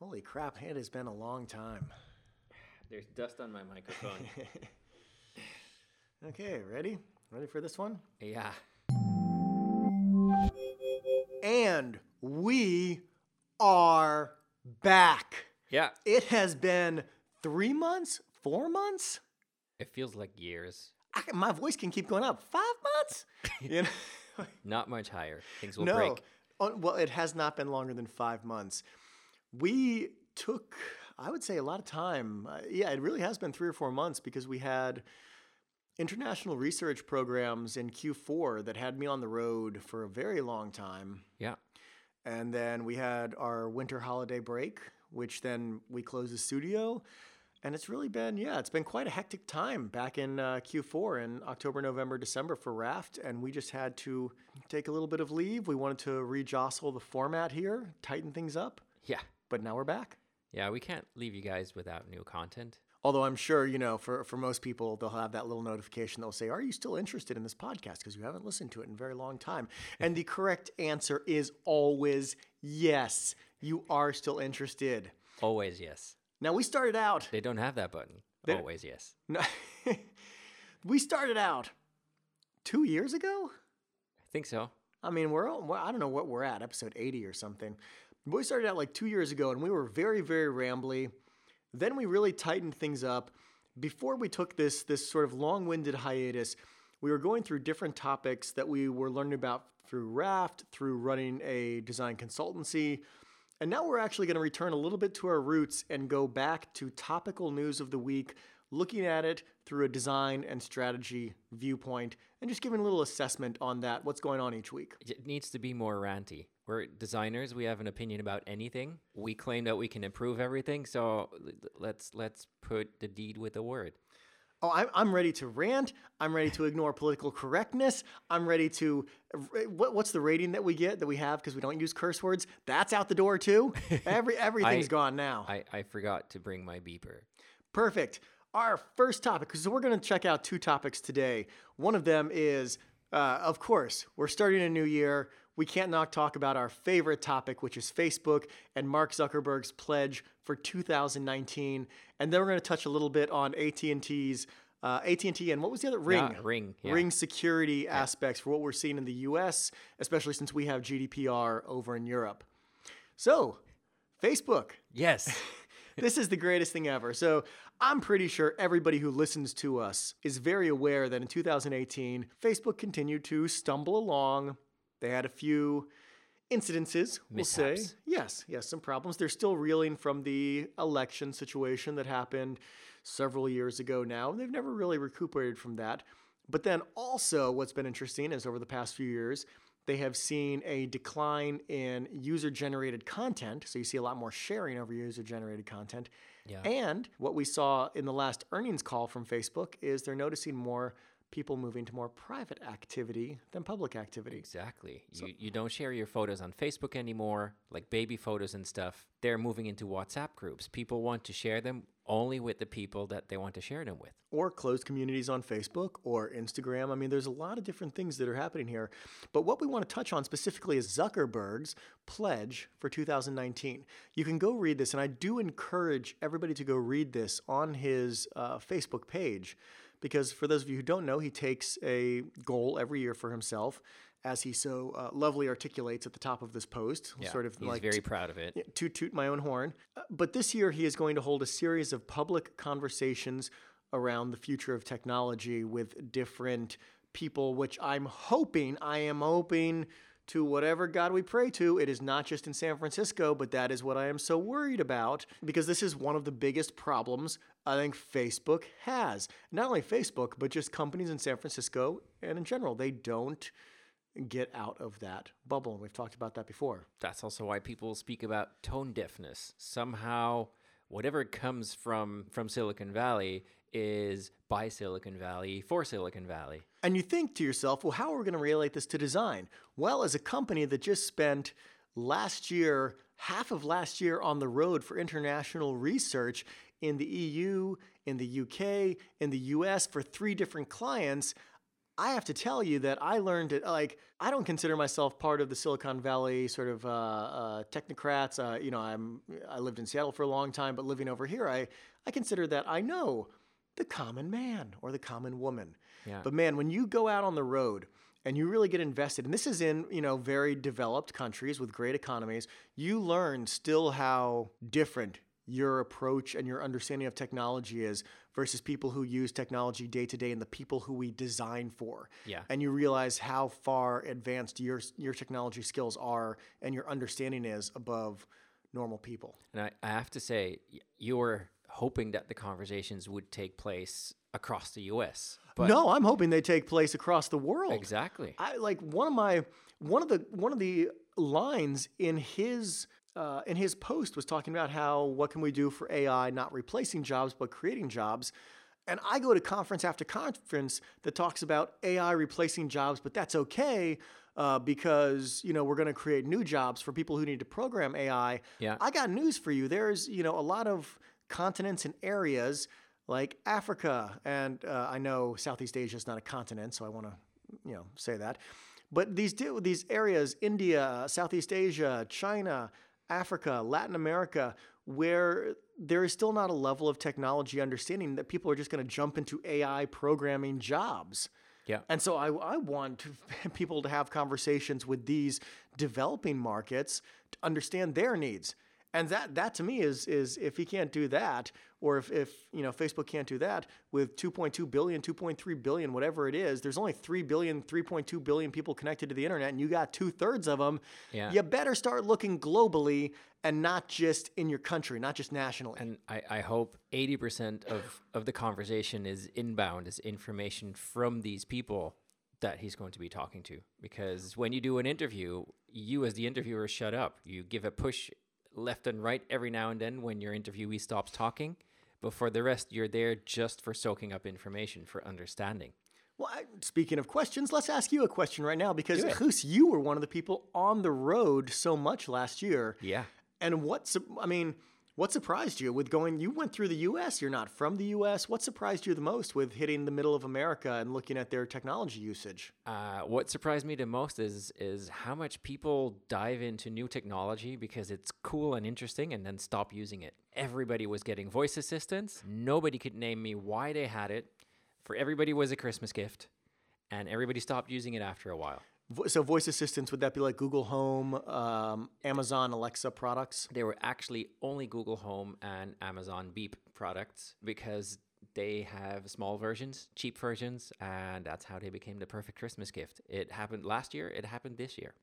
Holy crap, it has been a long time. There's dust on my microphone. Okay, ready? Ready for this one? yeah. And we are back. Yeah. It has been three months, four months. It feels like years. I, can- my voice can keep going up. Five months? you know? Not much higher. Things will no. break. Oh, well, it has not been longer than five months. We took, I would say, a lot of time. Uh, yeah, it really has been three or four months because we had international research programs in Q4 that had me on the road for a very long time. Yeah. And then we had our winter holiday break, which then we closed the studio. And it's really been, yeah, it's been quite a hectic time back in uh, Q4 in October, November, December for Raft. And we just had to take a little bit of leave. We wanted to rejostle the format here, tighten things up. Yeah. But now we're back. Yeah. We can't leave you guys without new content. Although I'm sure, you know, for, for most people, they'll have that little notification. They'll say, Are you still interested in this podcast? Because you haven't listened to it in a very long time. And the correct answer is always yes, you are still interested. Always yes. Now, we started out, They don't have that button. They- Always yes. no, we started out two years ago. I think so. I mean, we're, I don't know what we're at, episode 80 or something. We started out like two years ago and we were very, very rambly. Then we really tightened things up. Before we took this, this sort of long winded hiatus, we were going through different topics that we were learning about through Raft, through running a design consultancy. And now we're actually going to return a little bit to our roots and go back to topical news of the week, looking at it through a design and strategy viewpoint, and just giving a little assessment on that, what's going on each week. It needs to be more ranty. We're designers. We have an opinion about anything. We claim that we can improve everything. So let's let's put the deed with the word. Oh, I'm, I'm ready to rant. I'm ready to ignore political correctness. I'm ready to. What, what's the rating that we get that we have because we don't use curse words? That's out the door too. Every everything's I- gone now. I, I forgot to bring my beeper. Perfect. Our first topic, because we're going to check out two topics today. One of them is, uh, of course, we're starting a new year. We can't not talk about our favorite topic, which is Facebook and Mark Zuckerberg's pledge for 2019. And then we're going to touch a little bit on AT&T's, uh, AT&T and what was the other Ring? Yeah, Ring, yeah. Ring security aspects for what we're seeing in the U.S., especially since we have GDPR over in Europe. So, Facebook Yes. this is the greatest thing ever. So I'm pretty sure everybody who listens to us is very aware that in 2018, Facebook continued to stumble along. They had a few incidences, we'll say. Yes, yes, some problems. They're still reeling from the election situation that happened several years ago now. They've never really recuperated from that. But then also, what's been interesting is over the past few years, they have seen a decline in user generated content. So you see a lot more sharing over user generated content. Yeah. And what we saw in the last earnings call from Facebook is they're noticing more people moving to more private activity than public activity. Exactly. you, you don't share your photos on Facebook anymore, like baby photos and stuff. They're moving into WhatsApp groups. People want to share them only with the people that they want to share them with. or closed communities on Facebook or Instagram. I mean, there's a lot of different things that are happening here. But what we want to touch on specifically is Zuckerberg's pledge for 2019. You can go read this, and I do encourage everybody to go read this on his uh, Facebook page. Because for those of you who don't know, he takes a goal every year for himself, as he so uh, lovely articulates at the top of this post. sort of He's like very proud of it. toot toot my own horn. Uh, But this year he is going to hold a series of public conversations around the future of technology with different people, which I'm hoping, I am hoping to whatever God we pray to. It is not just in San Francisco, but that is what I am so worried about because this is one of the biggest problems I think Facebook has. Not only Facebook, but just companies in San Francisco and in general. They don't get out of that bubble. And we've talked about that before. That's also why people speak about tone deafness. Somehow, whatever comes from from Silicon Valley is by Silicon Valley for Silicon Valley. And you think to yourself, well, how are we going to relate this to design? Well, as a company that just spent last year, half of last year on the road for international research in the EU, in the UK, in the US for three different clients, I have to tell you that I learned it. Like, I don't consider myself part of the Silicon Valley sort of uh, uh, technocrats. Uh, you know, I'm I lived in Seattle for a long time, but living over here, I I consider that I know the common man or the common woman. Yeah. But man, when you go out on the road and you really get invested, and this is in you know very developed countries with great economies, you learn still how different your approach and your understanding of technology is versus people who use technology day to day and the people who we design for. Yeah. And you realize how far advanced your your technology skills are and your understanding is above normal people. And I, I have to say, you were hoping that the conversations would take place across the U.S. But no, I'm hoping they take place across the world. exactly. I like one of my one of the one of the lines in his uh, in his post was talking about how what can we do for AI not replacing jobs but creating jobs. And I go to conference after conference that talks about AI replacing jobs, but that's okay uh, because you know we're going to create new jobs for people who need to program AI. Yeah. I got news for you. There's you know a lot of continents and areas like Africa, and uh, I know Southeast Asia is not a continent, so I want to you know say that. But these do, these areas, India, Southeast Asia, China, Africa, Latin America, where there is still not a level of technology understanding that people are just going to jump into AI programming jobs. Yeah. And so I, I want people to have conversations with these developing markets to understand their needs. And that, that to me is, is if he can't do that, or if, if you know Facebook can't do that with 2.2 billion, 2.3 billion, whatever it is, there's only 3 billion, 3.2 billion people connected to the internet, and you got two thirds of them. Yeah. You better start looking globally and not just in your country, not just nationally. And I, I hope 80% of, of the conversation is inbound, is information from these people that he's going to be talking to. Because when you do an interview, you as the interviewer shut up. You give a push left and right every now and then when your interviewee stops talking. But for the rest, you're there just for soaking up information, for understanding. Well, I, speaking of questions, let's ask you a question right now because Do you were one of the people on the road so much last year. Yeah. And what's, I mean, what surprised you with going? You went through the U.S. You're not from the U.S. What surprised you the most with hitting the middle of America and looking at their technology usage? Uh, what surprised me the most is is how much people dive into new technology because it's cool and interesting, and then stop using it. Everybody was getting voice assistants. Nobody could name me why they had it. For everybody, was a Christmas gift, and everybody stopped using it after a while. So, voice assistants would that be like Google Home, um, Amazon Alexa products? They were actually only Google Home and Amazon Beep products because they have small versions, cheap versions, and that's how they became the perfect Christmas gift. It happened last year. It happened this year.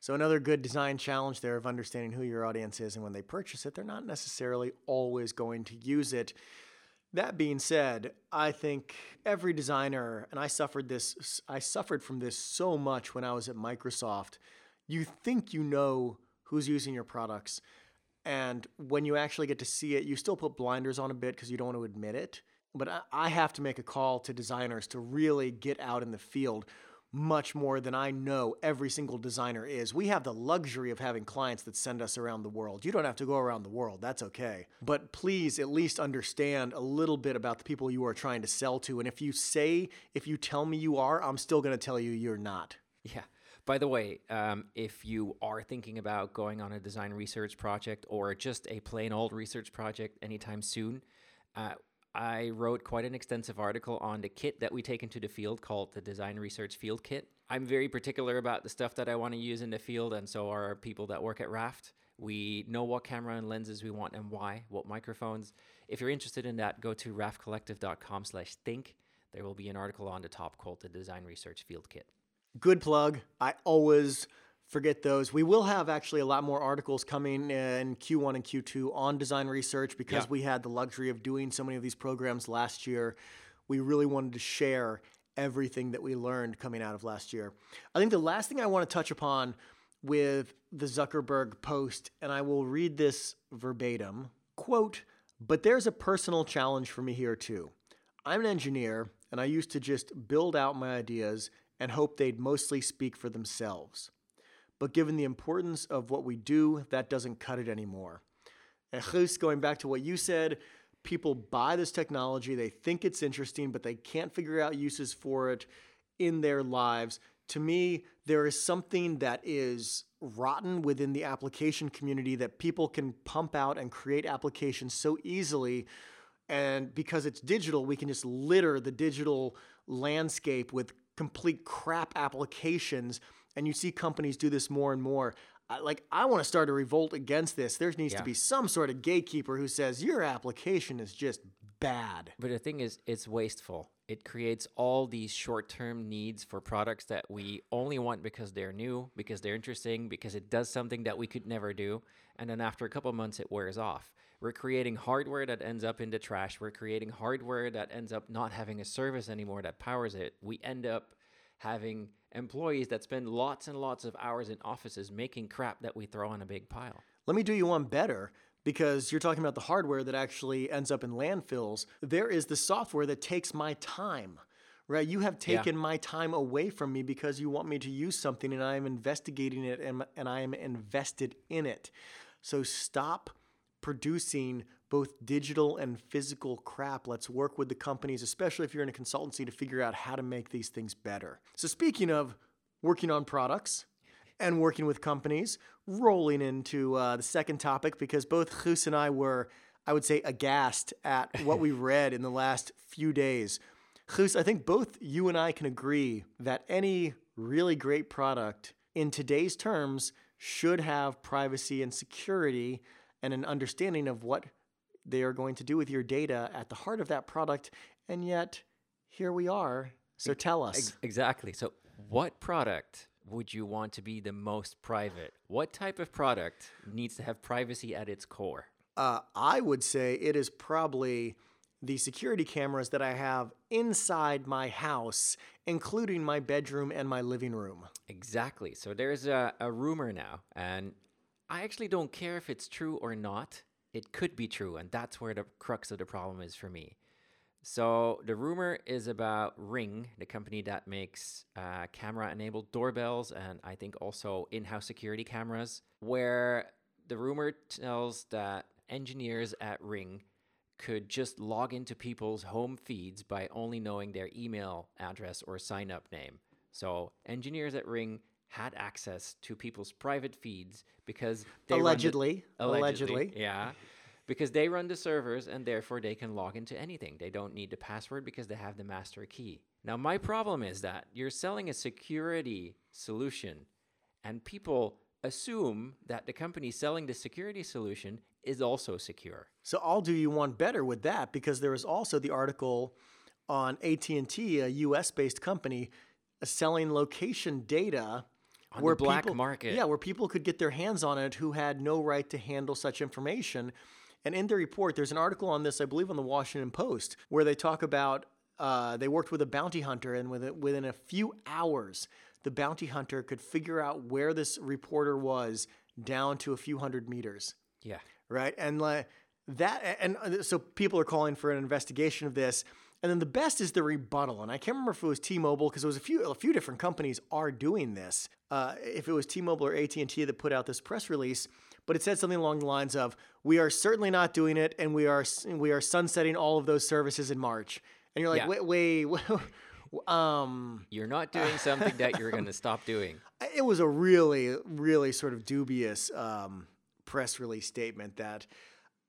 So another good design challenge there of understanding who your audience is and when they purchase it, they're not necessarily always going to use it. That being said, I think every designer, and I suffered this, I suffered from this so much when I was at Microsoft. You think you know who's using your products, and when you actually get to see it, you still put blinders on a bit because you don't want to admit it. But I, I have to make a call to designers to really get out in the field much more than I know every single designer is. We have the luxury of having clients that send us around the world. You don't have to go around the world, that's okay. But please at least understand a little bit about the people you are trying to sell to. And if you say, if you tell me you are, I'm still going to tell you you're not. Yeah. By the way, um, if you are thinking about going on a design research project or just a plain old research project anytime soon, uh, I wrote quite an extensive article on the kit that we take into the field called the Design Research Field Kit. I'm very particular about the stuff that I want to use in the field, and so are people that work at Raft. We know what camera and lenses we want and why, what microphones. If you're interested in that, go to raftcollective.com slash think. There will be an article on the top called the Design Research Field Kit. Good plug. I always forget those. We will have actually a lot more articles coming in Q1 and Q2 on design research because Yeah. we had the luxury of doing so many of these programs last year. We really wanted to share everything that we learned coming out of last year. I think the last thing I want to touch upon with the Zuckerberg post, and I will read this verbatim quote, but there's a personal challenge for me here too. I'm an engineer, and I used to just build out my ideas and hope they'd mostly speak for themselves. But given the importance of what we do, that doesn't cut it anymore. And Chus, going back to what you said, people buy this technology, they think it's interesting, but they can't figure out uses for it. in their lives. To me, there is something that is rotten within the application community that people can pump out and create applications so easily. And because it's digital, we can just litter the digital landscape with complete crap applications. And you see companies do this more and more. I, like, I want to start a revolt against this. There needs Yeah. to be some sort of gatekeeper who says your application is just bad. But the thing is, it's wasteful. It creates all these short term needs for products that we only want because they're new, because they're interesting, because it does something that we could never do. And then after a couple of months, it wears off. We're creating hardware that ends up in the trash. We're creating hardware that ends up not having a service anymore that powers it. We end up having employees that spend lots and lots of hours in offices making crap that we throw on a big pile. Let me do you one better because you're talking about the hardware that actually ends up in landfills. There is the software that takes my time, right? You have Yeah. taken my time away from me because you want me to use something and I am investigating it and, and I am invested in it. So stop producing both digital and physical crap. Let's work with the companies, especially if you're in a consultancy, to figure out how to make these things better. So, speaking of working on products, and working with companies, rolling into uh, the second topic because both Chus and I were, I would say, aghast at what we read in the last few days. Chus, I think both you and I can agree that any really great product in today's terms should have privacy and security and an understanding of what they are going to do with your data at the heart of that product. And yet, here we are. So tell us. Ex- exactly. So, what product would you want to be the most private? What type of product needs to have privacy at its core? Uh, I would say it is probably the security cameras that I have inside my house, including my bedroom and my living room. Exactly. So, there's a, a rumor now, and I actually don't care if it's true or not. It could be true, and that's where the crux of the problem is for me. So, the rumor is about Ring, the company that makes uh, camera enabled doorbells and I think also in house security cameras, where the rumor tells that engineers at Ring could just log into people's home feeds by only knowing their email address or sign up name. So, engineers at Ring had access to people's private feeds because they run the- Allegedly. Allegedly. yeah. Because they run the servers and therefore they can log into anything. They don't need the password because they have the master key. Now, my problem is that you're selling a security solution and people assume that the company selling the security solution is also secure. So I'll do you one better with that because there is also the article on AT&T, a US-based company, uh, selling location data On the black market. Yeah, where people could get their hands on it who had no right to handle such information. And in the report, there's an article on this, I believe, on the Washington Post, where they talk about uh, they worked with a bounty hunter, and within, within a few hours, the bounty hunter could figure out where this reporter was down to a few hundred meters Yeah. right? And like that, and uh, so people are calling for an investigation of this. And then the best is the rebuttal, and I can't remember if it was T-Mobile because it was a few a few different companies are doing this. Uh, if it was T-Mobile or AT and T that put out this press release, but it said something along the lines of, "We are certainly not doing it, and we are we are sunsetting all of those services in March." And you're like, Yeah. "Wait, wait, um." You're not doing something that you're going to stop doing. it was a really, really sort of dubious um, press release statement that,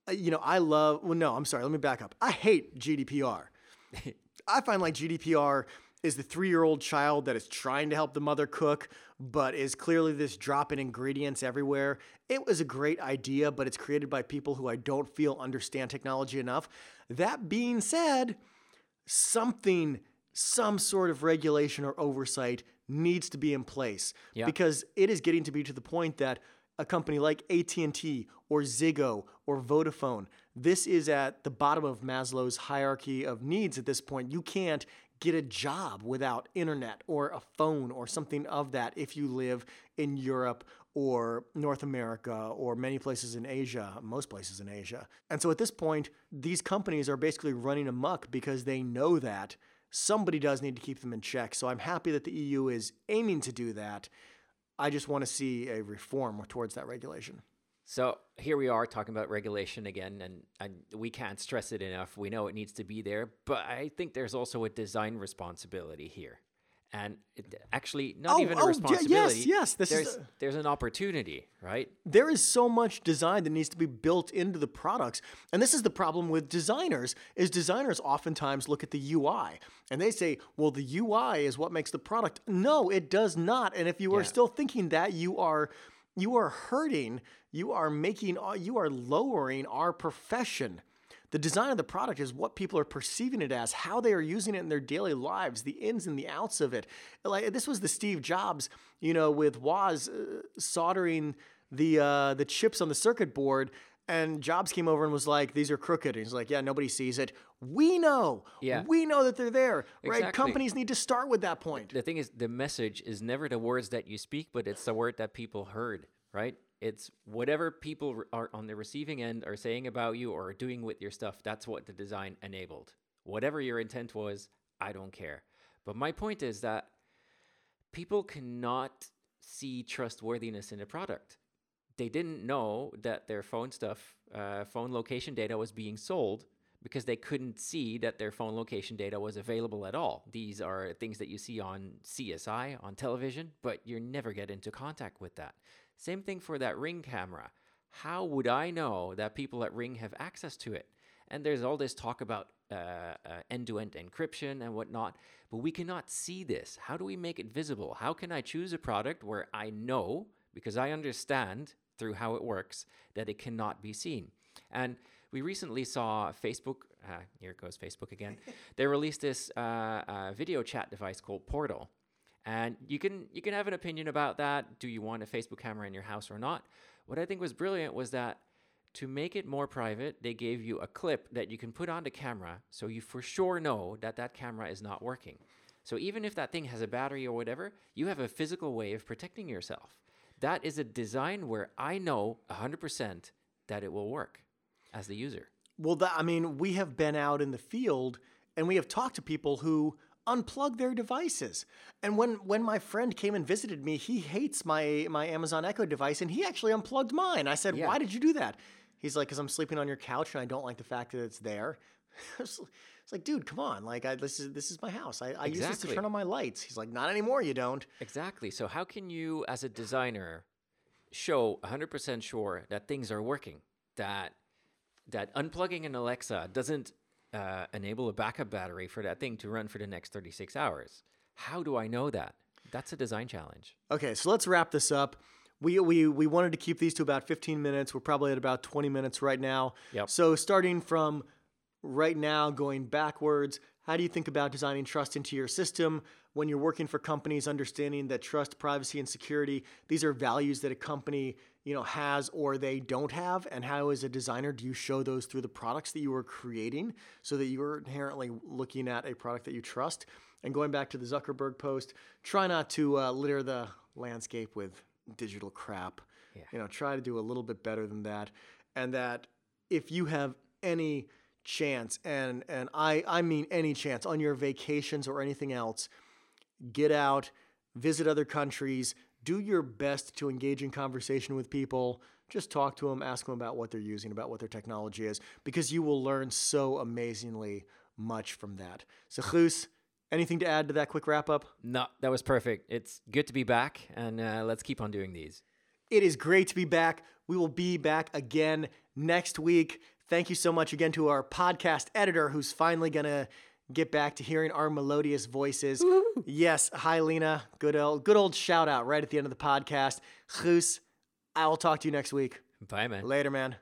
uh, you know, I love, well, no, I'm sorry, let me back up. I hate GDPR. I find like GDPR is the three year old child that is trying to help the mother cook, but is clearly this drop in ingredients everywhere. It was a great idea, but it's created by people who I don't feel understand technology enough. That being said, something, some sort of regulation or oversight needs to be in place Yeah. because it is getting to be to the point that a company like AT&T or Ziggo or Vodafone, this is at the bottom of Maslow's hierarchy of needs at this point. You can't get a job without internet or a phone or something of that if you live in Europe or North America or many places in Asia, most places in Asia. And so at this point, these companies are basically running amok because they know that somebody does need to keep them in check. So I'm happy that the EU is aiming to do that. I just want to see a reform towards that regulation. So here we are talking about regulation again, and, and we can't stress it enough. We know it needs to be there, but I think there's also a design responsibility here. And it, actually, not Oh, even a oh, yes, responsibility. yes, this is there's, a- there's an opportunity, right? there is so much design that needs to be built into the products and this is the problem with designers is designers oftentimes look at the ui and they say well the ui is what makes the product no it does not and if you are Yeah. still thinking that you are you are hurting you are making you are lowering our profession the design of the product is what people are perceiving it as, how they are using it in their daily lives, the ins and the outs of it. Like this was the Steve Jobs, you know, with Woz uh, soldering the uh, the chips on the circuit board, and Jobs came over and was like, "These are crooked." And he's like, "Yeah, nobody sees it. We know. Yeah. we know that they're there. Right? Exactly. Companies need to start with that point." the thing is the message is never the words that you speak but it's the word that people heard right it's whatever people are on the receiving end are saying about you or doing with your stuff that's what the design enabled whatever your intent was i don't care but my point is that people cannot see trustworthiness in a product they didn't know that their phone stuff uh, phone location data was being sold because they couldn't see that their phone location data was available at all. These are things that you see on CSI, on television, but you never get into contact with that. Same thing for that Ring camera. How would I know that people at Ring have access to it? And there's all this talk about uh, uh, end-to-end encryption and whatnot, but we cannot see this. How do we make it visible? How can I choose a product where I know, because I understand through how it works, that it cannot be seen? And we recently saw Facebook. Uh, here goes Facebook again. they released this uh, uh, video chat device called Portal, and you can you can have an opinion about that. Do you want a Facebook camera in your house or not? What I think was brilliant was that to make it more private, they gave you a clip that you can put on the camera, so you for sure know that that camera is not working. So even if that thing has a battery or whatever, you have a physical way of protecting yourself. That is a design where I know 100% that it will work as the user. Well, that, I mean, we have been out in the field and we have talked to people who unplug their devices. And when when my friend came and visited me, he hates my my Amazon Echo device and he actually unplugged mine. I said, Yeah. "Why did you do that?" He's like, "Cuz I'm sleeping on your couch and I don't like the fact that it's there." it's like, "Dude, come on. Like I, this is this is my house. I, I use this to turn on my lights." He's like, "Not anymore, you don't." Exactly. So how can you as a designer show 100% sure that things are working? That that unplugging an Alexa doesn't uh, enable a backup battery for that thing to run for the next 36 hours. How do I know that? That's a design challenge. Okay, so let's wrap this up. We, we, we wanted to keep these to about 15 minutes. We're probably at about 20 minutes right now. Yep. So, starting from right now, going backwards, how do you think about designing trust into your system when you're working for companies, understanding that trust, privacy, and security, these are values that a company you know has or they don't have? And how as a designer do you show those through the products that you are creating so that you're inherently looking at a product that you trust? And going back to the zuckerberg post try not to uh, litter the landscape with digital crap. You know try to do a little bit better than that. And that if you have any chance and and i i mean any chance on your vacations or anything else get out, visit other countries, do your best to engage in conversation with people. Just talk to them, ask them about what they're using, about what their technology is, because you will learn so amazingly much from that. So, Goose, anything to add to that quick wrap up? No, that was perfect. It's good to be back, and uh, let's keep on doing these. It is great to be back. We will be back again next week. Thank you so much again to our podcast editor who's finally going to get back to hearing our melodious voices. Yes, hi Lena. Good old good old shout out right at the end of the podcast. Goose, I will talk to you next week. Bye, man. Later, man.